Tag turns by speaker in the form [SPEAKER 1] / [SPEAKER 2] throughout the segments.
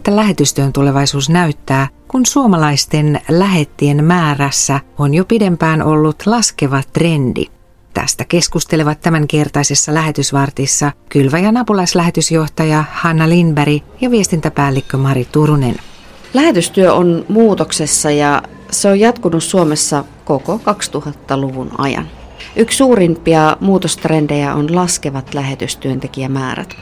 [SPEAKER 1] Miltä lähetystyön tulevaisuus näyttää, kun suomalaisten lähettien määrässä on jo pidempään ollut laskeva trendi? Tästä keskustelevat tämänkertaisessa lähetysvartissa Kylväjän apulaislähetysjohtaja Hanna Lindberg ja viestintäpäällikkö Mari Turunen.
[SPEAKER 2] Lähetystyö on muutoksessa ja se on jatkunut Suomessa koko 2000-luvun ajan. Yksi suurimpia muutostrendejä on laskevat lähetystyöntekijämäärät.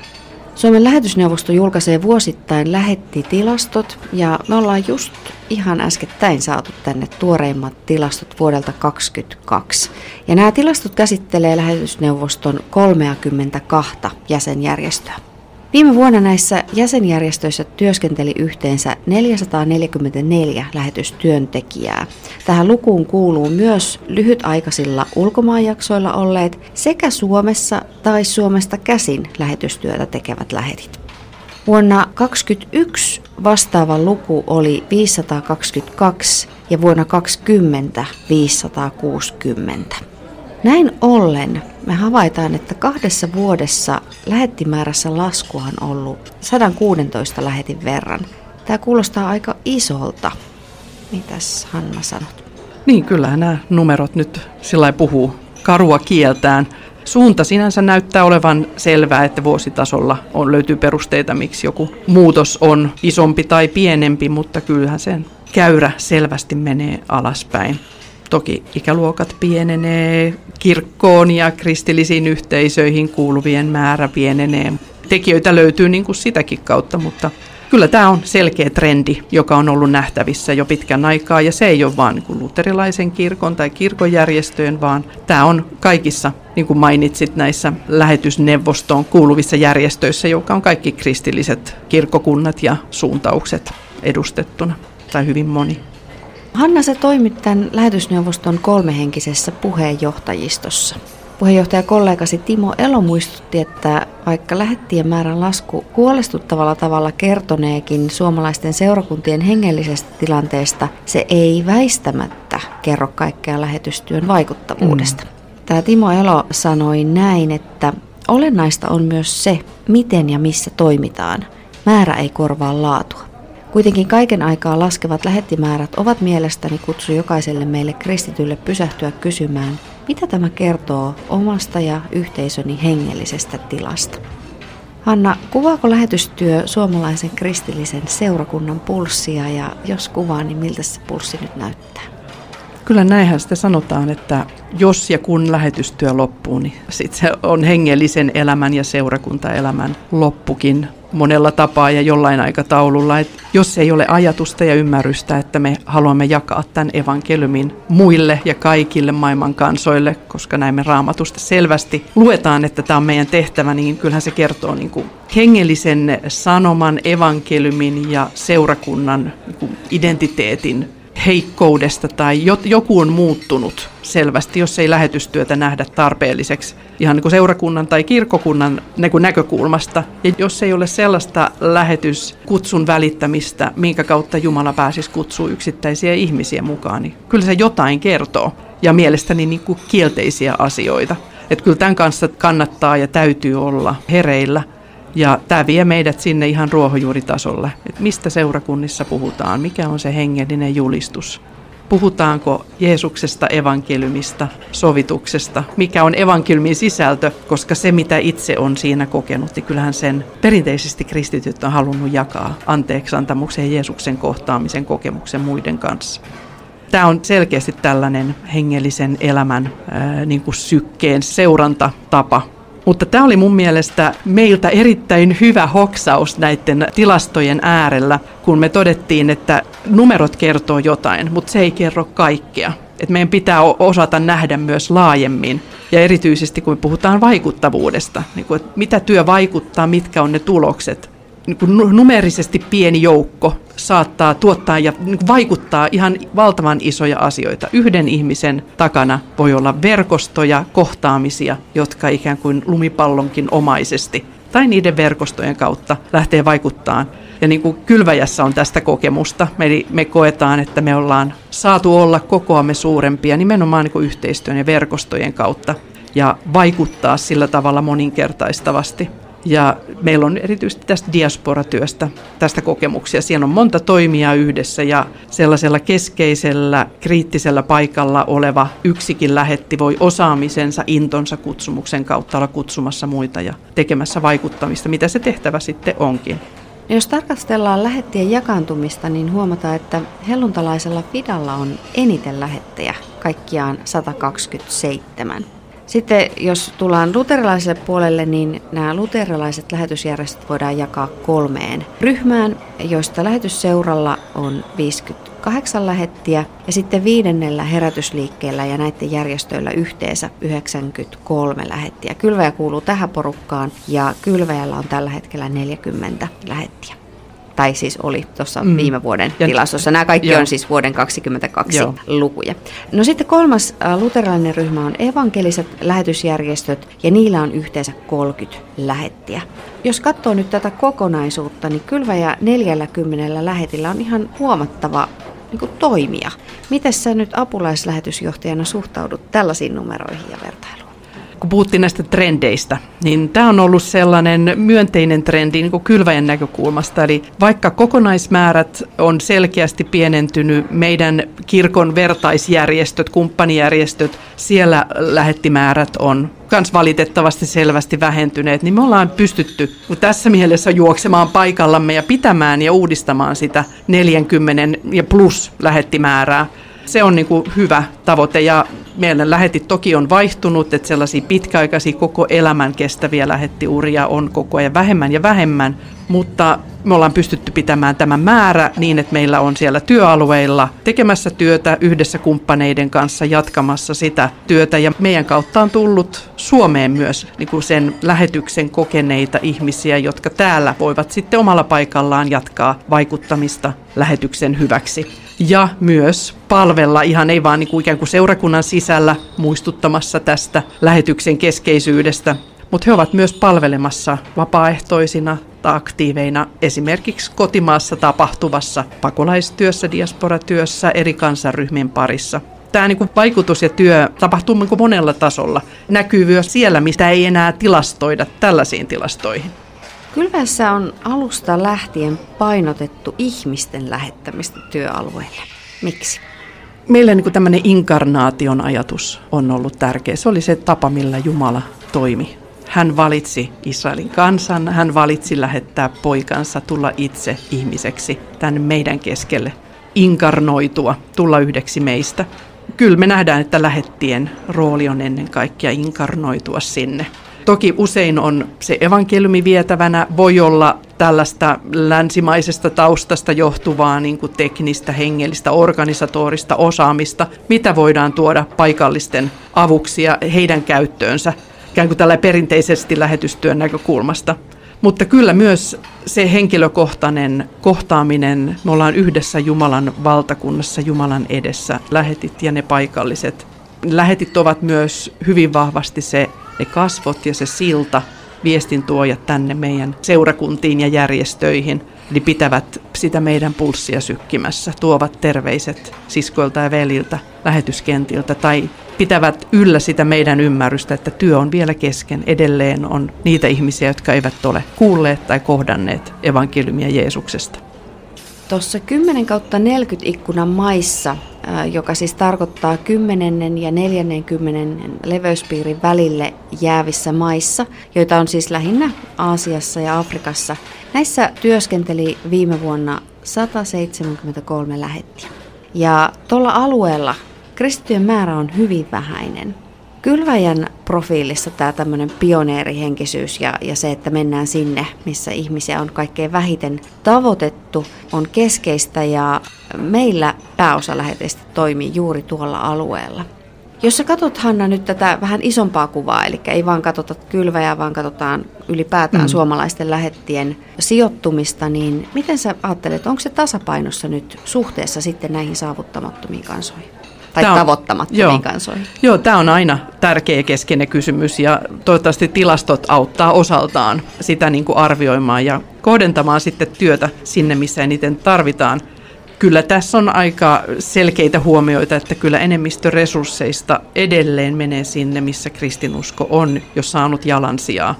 [SPEAKER 2] Suomen lähetysneuvosto julkaisee vuosittain lähettitilastot ja me ollaan just ihan äskettäin saatu tänne tuoreimmat tilastot vuodelta 2022. Ja nämä tilastot käsittelee lähetysneuvoston 32 jäsenjärjestöä. Viime vuonna näissä jäsenjärjestöissä työskenteli yhteensä 444 lähetystyöntekijää. Tähän lukuun kuuluu myös lyhytaikaisilla ulkomaanjaksoilla olleet sekä Suomessa tai Suomesta käsin lähetystyötä tekevät lähetit. Vuonna 2021 vastaava luku oli 522 ja vuonna 2020 560. Näin ollen me havaitaan, että kahdessa vuodessa lähettimäärässä lasku on ollut 116 lähetin verran. Tämä kuulostaa aika isolta. Mitäs Hanna sanot?
[SPEAKER 3] Niin, kyllähän nämä numerot nyt sillä puhuu karua kieltään. Suunta sinänsä näyttää olevan selvää, että vuositasolla on, löytyy perusteita, miksi joku muutos on isompi tai pienempi, mutta kyllähän sen käyrä selvästi menee alaspäin. Toki ikäluokat pienenee, kirkkoon ja kristillisiin yhteisöihin kuuluvien määrä pienenee. Tekijöitä löytyy niin kuin sitäkin kautta, mutta kyllä tämä on selkeä trendi, joka on ollut nähtävissä jo pitkän aikaa. Ja se ei ole vain niin luterilaisen kirkon tai kirkojärjestöjen, vaan tämä on kaikissa, niin kuin mainitsit, näissä lähetysneuvostoon kuuluvissa järjestöissä, joka on kaikki kristilliset kirkkokunnat ja suuntaukset edustettuna, tai hyvin moni.
[SPEAKER 2] Hanna, se toimit tämän lähetysneuvoston kolmehenkisessä puheenjohtajistossa. Puheenjohtaja kollegasi Timo Elo muistutti, että vaikka lähettien määrän lasku huolestuttavalla tavalla kertoneekin suomalaisten seurakuntien hengellisestä tilanteesta, se ei väistämättä kerro kaikkea lähetystyön vaikuttavuudesta. Mm. Tämä Timo Elo sanoi näin, että olennaista on myös se, miten ja missä toimitaan. Määrä ei korvaa laatua. Kuitenkin kaiken aikaa laskevat lähettimäärät ovat mielestäni kutsu jokaiselle meille kristitylle pysähtyä kysymään, mitä tämä kertoo omasta ja yhteisöni hengellisestä tilasta. Hanna, kuvaako lähetystyö suomalaisen kristillisen seurakunnan pulssia ja jos kuvaa, niin miltä se pulssi nyt näyttää?
[SPEAKER 3] Kyllä näinhän sitä sanotaan, että jos ja kun lähetystyö loppuu, niin sit se on hengellisen elämän ja seurakuntaelämän loppukin monella tapaa ja jollain aikataululla. Et jos ei ole ajatusta ja ymmärrystä, että me haluamme jakaa tämän evankeliumin muille ja kaikille maailman kansoille, koska näin me raamatusta selvästi luetaan, että tämä on meidän tehtävä, niin kyllähän se kertoo niin kuin hengellisen sanoman, evankeliumin ja seurakunnan niin kuin identiteetin heikkoudesta tai joku on muuttunut selvästi, jos ei lähetystyötä nähdä tarpeelliseksi ihan niin kuin seurakunnan tai kirkkokunnan näkökulmasta. Ja jos ei ole sellaista lähetyskutsun välittämistä, minkä kautta Jumala pääsisi kutsua yksittäisiä ihmisiä mukaan, niin kyllä se jotain kertoo. Ja mielestäni niin kuin kielteisiä asioita. Että kyllä tämän kanssa kannattaa ja täytyy olla hereillä – ja tämä vie meidät sinne ihan ruohonjuuritasolle, että mistä seurakunnissa puhutaan, mikä on se hengellinen julistus. Puhutaanko Jeesuksesta, evankeliumista, sovituksesta, mikä on evankeliumin sisältö, koska se mitä itse on siinä kokenut, niin kyllähän sen perinteisesti kristityt on halunnut jakaa anteeksi antamuksen ja Jeesuksen kohtaamisen kokemuksen muiden kanssa. Tämä on selkeästi tällainen hengellisen elämän ää, niin kuin sykkeen seurantatapa, mutta tämä oli mun mielestä meiltä erittäin hyvä hoksaus näiden tilastojen äärellä, kun me todettiin, että numerot kertoo jotain, mutta se ei kerro kaikkea. Et meidän pitää osata nähdä myös laajemmin ja erityisesti kun puhutaan vaikuttavuudesta, niin kuin, että mitä työ vaikuttaa, mitkä on ne tulokset, niin kuin numerisesti pieni joukko saattaa tuottaa ja niin vaikuttaa ihan valtavan isoja asioita. Yhden ihmisen takana voi olla verkostoja, kohtaamisia, jotka ikään kuin lumipallonkin omaisesti tai niiden verkostojen kautta lähtee vaikuttaa. Ja niin kuin kylväjässä on tästä kokemusta, eli me koetaan, että me ollaan saatu olla kokoamme suurempia nimenomaan niin kuin yhteistyön ja verkostojen kautta ja vaikuttaa sillä tavalla moninkertaistavasti. Ja meillä on erityisesti tästä diasporatyöstä tästä kokemuksia. Siellä on monta toimijaa yhdessä ja sellaisella keskeisellä, kriittisellä paikalla oleva yksikin lähetti voi osaamisensa, intonsa kutsumuksen kautta olla kutsumassa muita ja tekemässä vaikuttamista, mitä se tehtävä sitten onkin.
[SPEAKER 2] Jos tarkastellaan lähettien jakaantumista, niin huomataan, että helluntalaisella Fidalla on eniten lähettejä, kaikkiaan 127. Sitten jos tullaan luterilaiselle puolelle, niin nämä luterilaiset lähetysjärjestöt voidaan jakaa kolmeen ryhmään, joista lähetysseuralla on 58 lähettiä ja sitten viidennellä herätysliikkeellä ja näiden järjestöillä yhteensä 93 lähettiä. Kylväjä kuuluu tähän porukkaan ja kylväjällä on tällä hetkellä 40 lähettiä tai siis oli tuossa mm. viime vuoden ja, tilastossa. Nämä kaikki joo. on siis vuoden 2022 joo. lukuja. No sitten kolmas äh, luterilainen ryhmä on evankeliset lähetysjärjestöt ja niillä on yhteensä 30 lähettiä. Jos katsoo nyt tätä kokonaisuutta, niin kylväjä 40 lähetillä on ihan huomattava niin kuin toimia. Miten sä nyt apulaislähetysjohtajana suhtaudut tällaisiin numeroihin ja vertailuun?
[SPEAKER 3] Kun puhuttiin näistä trendeistä, niin tämä on ollut sellainen myönteinen trendi niin kuin kylväjän näkökulmasta. Eli vaikka kokonaismäärät on selkeästi pienentynyt, meidän kirkon vertaisjärjestöt, kumppanijärjestöt, siellä lähettimäärät on myös valitettavasti selvästi vähentyneet, niin me ollaan pystytty tässä mielessä juoksemaan paikallamme ja pitämään ja uudistamaan sitä 40 ja plus lähettimäärää se on niin kuin hyvä tavoite ja meidän lähetit toki on vaihtunut, että sellaisia pitkäaikaisia koko elämän kestäviä lähettiuria on koko ajan vähemmän ja vähemmän, mutta me ollaan pystytty pitämään tämä määrä niin, että meillä on siellä työalueilla tekemässä työtä yhdessä kumppaneiden kanssa jatkamassa sitä työtä. Ja meidän kautta on tullut Suomeen myös niin kuin sen lähetyksen kokeneita ihmisiä, jotka täällä voivat sitten omalla paikallaan jatkaa vaikuttamista lähetyksen hyväksi ja myös palvella ihan ei vaan niin kuin ikään kuin seurakunnan sisällä muistuttamassa tästä lähetyksen keskeisyydestä, mutta he ovat myös palvelemassa vapaaehtoisina tai aktiiveina esimerkiksi kotimaassa tapahtuvassa pakolaistyössä, diasporatyössä, eri kansanryhmien parissa. Tämä niin kuin vaikutus ja työ tapahtuu niin kuin monella tasolla. Näkyy myös siellä, mistä ei enää tilastoida tällaisiin tilastoihin.
[SPEAKER 2] Kylvässä on alusta lähtien painotettu ihmisten lähettämistä työalueille. Miksi?
[SPEAKER 3] Meillä niin tämmöinen inkarnaation ajatus on ollut tärkeä. Se oli se tapa, millä Jumala toimi. Hän valitsi Israelin kansan, hän valitsi lähettää poikansa, tulla itse ihmiseksi tänne meidän keskelle, inkarnoitua, tulla yhdeksi meistä. Kyllä me nähdään, että lähettien rooli on ennen kaikkea inkarnoitua sinne Toki usein on se evankeliumi vietävänä, voi olla tällaista länsimaisesta taustasta johtuvaa niin kuin teknistä, hengellistä, organisatorista osaamista, mitä voidaan tuoda paikallisten avuksi ja heidän käyttöönsä, ikään kuin tällä perinteisesti lähetystyön näkökulmasta. Mutta kyllä myös se henkilökohtainen kohtaaminen, me ollaan yhdessä Jumalan valtakunnassa, Jumalan edessä, lähetit ja ne paikalliset. Lähetit ovat myös hyvin vahvasti se ne kasvot ja se silta, viestin tuojat tänne meidän seurakuntiin ja järjestöihin, eli pitävät sitä meidän pulssia sykkimässä, tuovat terveiset siskoilta ja veliltä lähetyskentiltä tai pitävät yllä sitä meidän ymmärrystä, että työ on vielä kesken. Edelleen on niitä ihmisiä, jotka eivät ole kuulleet tai kohdanneet evankeliumia Jeesuksesta.
[SPEAKER 2] Tuossa 10 kautta 40 ikkunan maissa, joka siis tarkoittaa 10 ja 40 leveyspiirin välille jäävissä maissa, joita on siis lähinnä Aasiassa ja Afrikassa. Näissä työskenteli viime vuonna 173 lähettiä. Ja tuolla alueella kristittyjen määrä on hyvin vähäinen. Kylväjän profiilissa tämä tämmöinen pioneerihenkisyys ja, ja se, että mennään sinne, missä ihmisiä on kaikkein vähiten tavoitettu, on keskeistä ja meillä pääosa läheteistä toimii juuri tuolla alueella. Jos sä katsot Hanna nyt tätä vähän isompaa kuvaa, eli ei vaan katsota kylväjää, vaan katsotaan ylipäätään mm. suomalaisten lähettien sijoittumista, niin miten sä ajattelet, onko se tasapainossa nyt suhteessa sitten näihin saavuttamattomiin kansoihin? Tai tämä on, tavoittamattomiin joo, kansoihin?
[SPEAKER 3] Joo, tämä on aina tärkeä keskeinen kysymys ja toivottavasti tilastot auttaa osaltaan sitä niin kuin arvioimaan ja kohdentamaan sitten työtä sinne, missä eniten tarvitaan. Kyllä tässä on aika selkeitä huomioita, että kyllä enemmistö resursseista edelleen menee sinne, missä kristinusko on jo saanut jalansijaa.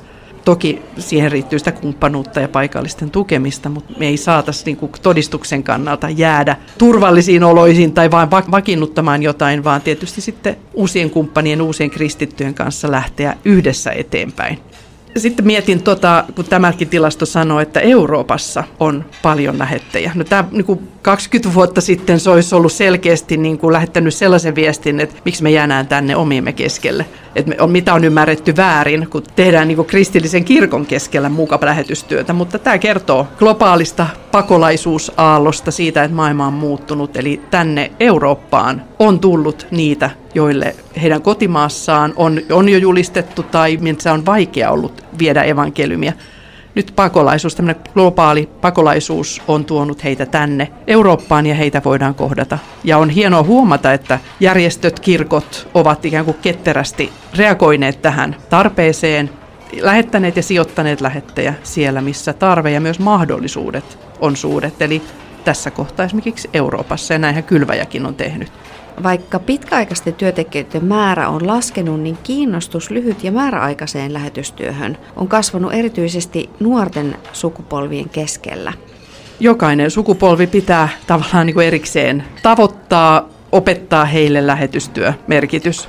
[SPEAKER 3] Toki siihen riittyy sitä kumppanuutta ja paikallisten tukemista, mutta me ei saataisi niin todistuksen kannalta jäädä turvallisiin oloihin tai vain vakiinnuttamaan jotain, vaan tietysti sitten uusien kumppanien, uusien kristittyjen kanssa lähteä yhdessä eteenpäin. Sitten mietin, tota, kun tämäkin tilasto sanoo, että Euroopassa on paljon lähettejä. No tämä niin kuin 20 vuotta sitten se olisi ollut selkeästi niin kuin lähettänyt sellaisen viestin, että miksi me jäädään tänne omiimme keskelle. Että mitä on ymmärretty väärin, kun tehdään niin kuin kristillisen kirkon keskellä muka lähetystyötä. Mutta tämä kertoo globaalista pakolaisuusaallosta siitä, että maailma on muuttunut. Eli tänne Eurooppaan on tullut niitä, joille heidän kotimaassaan on, on jo julistettu tai missä on vaikea ollut viedä evankeliumia nyt pakolaisuus, tämmöinen globaali pakolaisuus on tuonut heitä tänne Eurooppaan ja heitä voidaan kohdata. Ja on hienoa huomata, että järjestöt, kirkot ovat ikään kuin ketterästi reagoineet tähän tarpeeseen, lähettäneet ja sijoittaneet lähettejä siellä, missä tarve ja myös mahdollisuudet on suuret. Eli tässä kohtaa esimerkiksi Euroopassa, ja näinhän kylväjäkin on tehnyt.
[SPEAKER 2] Vaikka pitkäaikaisten työntekijöiden määrä on laskenut, niin kiinnostus lyhyt- ja määräaikaiseen lähetystyöhön on kasvanut erityisesti nuorten sukupolvien keskellä.
[SPEAKER 3] Jokainen sukupolvi pitää tavallaan niin kuin erikseen tavoittaa, opettaa heille lähetystyömerkitys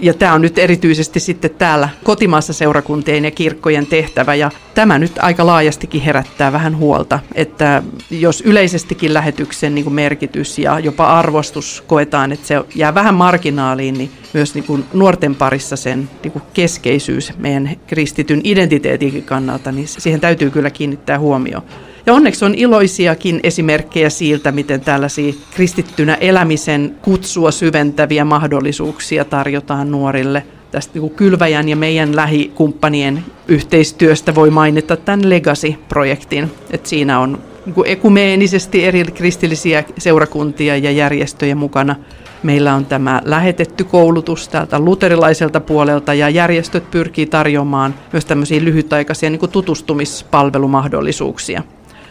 [SPEAKER 3] ja tämä on nyt erityisesti sitten täällä kotimaassa seurakuntien ja kirkkojen tehtävä. Ja tämä nyt aika laajastikin herättää vähän huolta, että jos yleisestikin lähetyksen niin kuin merkitys ja jopa arvostus koetaan, että se jää vähän marginaaliin, niin myös niin kuin nuorten parissa sen niin kuin keskeisyys meidän kristityn identiteetin kannalta, niin siihen täytyy kyllä kiinnittää huomioon. Ja onneksi on iloisiakin esimerkkejä siitä, miten tällaisia kristittynä elämisen kutsua syventäviä mahdollisuuksia tarjotaan nuorille. Tästä niin Kylväjän ja meidän lähikumppanien yhteistyöstä voi mainita tämän Legacy-projektin. Että siinä on niin ekumeenisesti eri kristillisiä seurakuntia ja järjestöjä mukana. Meillä on tämä lähetetty koulutus täältä luterilaiselta puolelta ja järjestöt pyrkii tarjoamaan myös tämmöisiä lyhytaikaisia niin tutustumispalvelumahdollisuuksia.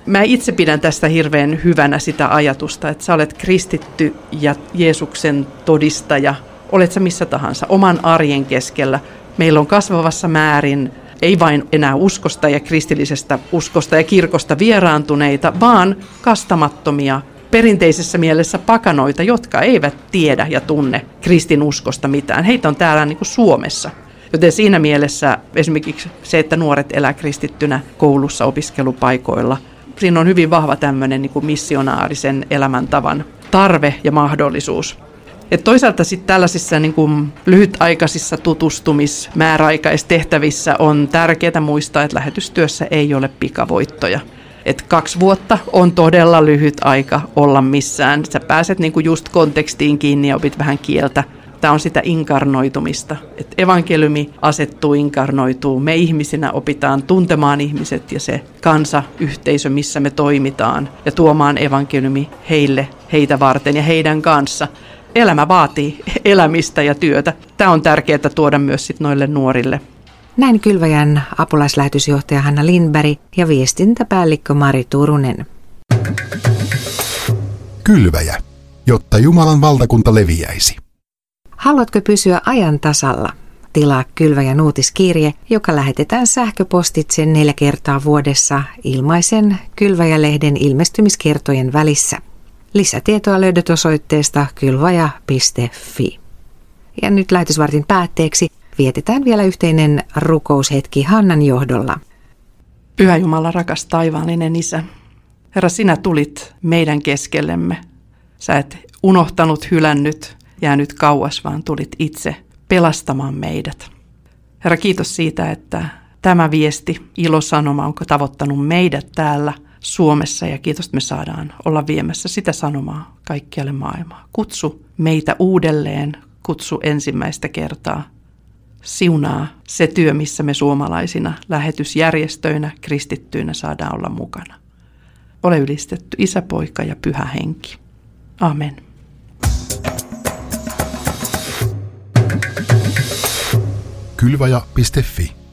[SPEAKER 3] Mä itse pidän tästä hirveän hyvänä sitä ajatusta, että sä olet kristitty ja Jeesuksen todistaja, olet sä missä tahansa, oman arjen keskellä. Meillä on kasvavassa määrin ei vain enää uskosta ja kristillisestä uskosta ja kirkosta vieraantuneita, vaan kastamattomia perinteisessä mielessä pakanoita, jotka eivät tiedä ja tunne kristinuskosta mitään. Heitä on täällä niin kuin Suomessa. Joten siinä mielessä esimerkiksi se, että nuoret elää kristittynä koulussa, opiskelupaikoilla – siinä on hyvin vahva tämmöinen niin kuin missionaarisen elämäntavan tarve ja mahdollisuus. Et toisaalta sitten tällaisissa niin kuin lyhytaikaisissa tutustumis- määräaikaistehtävissä on tärkeää muistaa, että lähetystyössä ei ole pikavoittoja. Et kaksi vuotta on todella lyhyt aika olla missään. Sä pääset niin kuin just kontekstiin kiinni ja opit vähän kieltä Tämä on sitä inkarnoitumista, että evankeliumi asettuu, inkarnoituu. Me ihmisinä opitaan tuntemaan ihmiset ja se kansa, yhteisö, missä me toimitaan ja tuomaan evankeliumi heille, heitä varten ja heidän kanssa. Elämä vaatii elämistä ja työtä. Tämä on tärkeää tuoda myös sit noille nuorille.
[SPEAKER 1] Näin Kylväjän apulaislähetysjohtaja Hanna Lindberg ja viestintäpäällikkö Mari Turunen.
[SPEAKER 4] Kylväjä, jotta Jumalan valtakunta leviäisi.
[SPEAKER 1] Haluatko pysyä ajan tasalla? Tilaa Kylväjän uutiskirje, joka lähetetään sähköpostitse neljä kertaa vuodessa ilmaisen Kylväjä-lehden ilmestymiskertojen välissä. Lisätietoa löydät osoitteesta kylvaja.fi. Ja nyt lähetysvartin päätteeksi vietetään vielä yhteinen rukoushetki Hannan johdolla.
[SPEAKER 3] Pyhä Jumala, rakas taivaallinen Isä, Herra, sinä tulit meidän keskellemme. Sä et unohtanut, hylännyt, jäänyt kauas, vaan tulit itse pelastamaan meidät. Herra, kiitos siitä, että tämä viesti, ilosanoma, onko tavoittanut meidät täällä Suomessa ja kiitos, että me saadaan olla viemässä sitä sanomaa kaikkialle maailmaan. Kutsu meitä uudelleen, kutsu ensimmäistä kertaa. Siunaa se työ, missä me suomalaisina lähetysjärjestöinä, kristittyinä saadaan olla mukana. Ole ylistetty Isä, Poika ja Pyhä Henki. Amen.
[SPEAKER 4] kylvaja.fi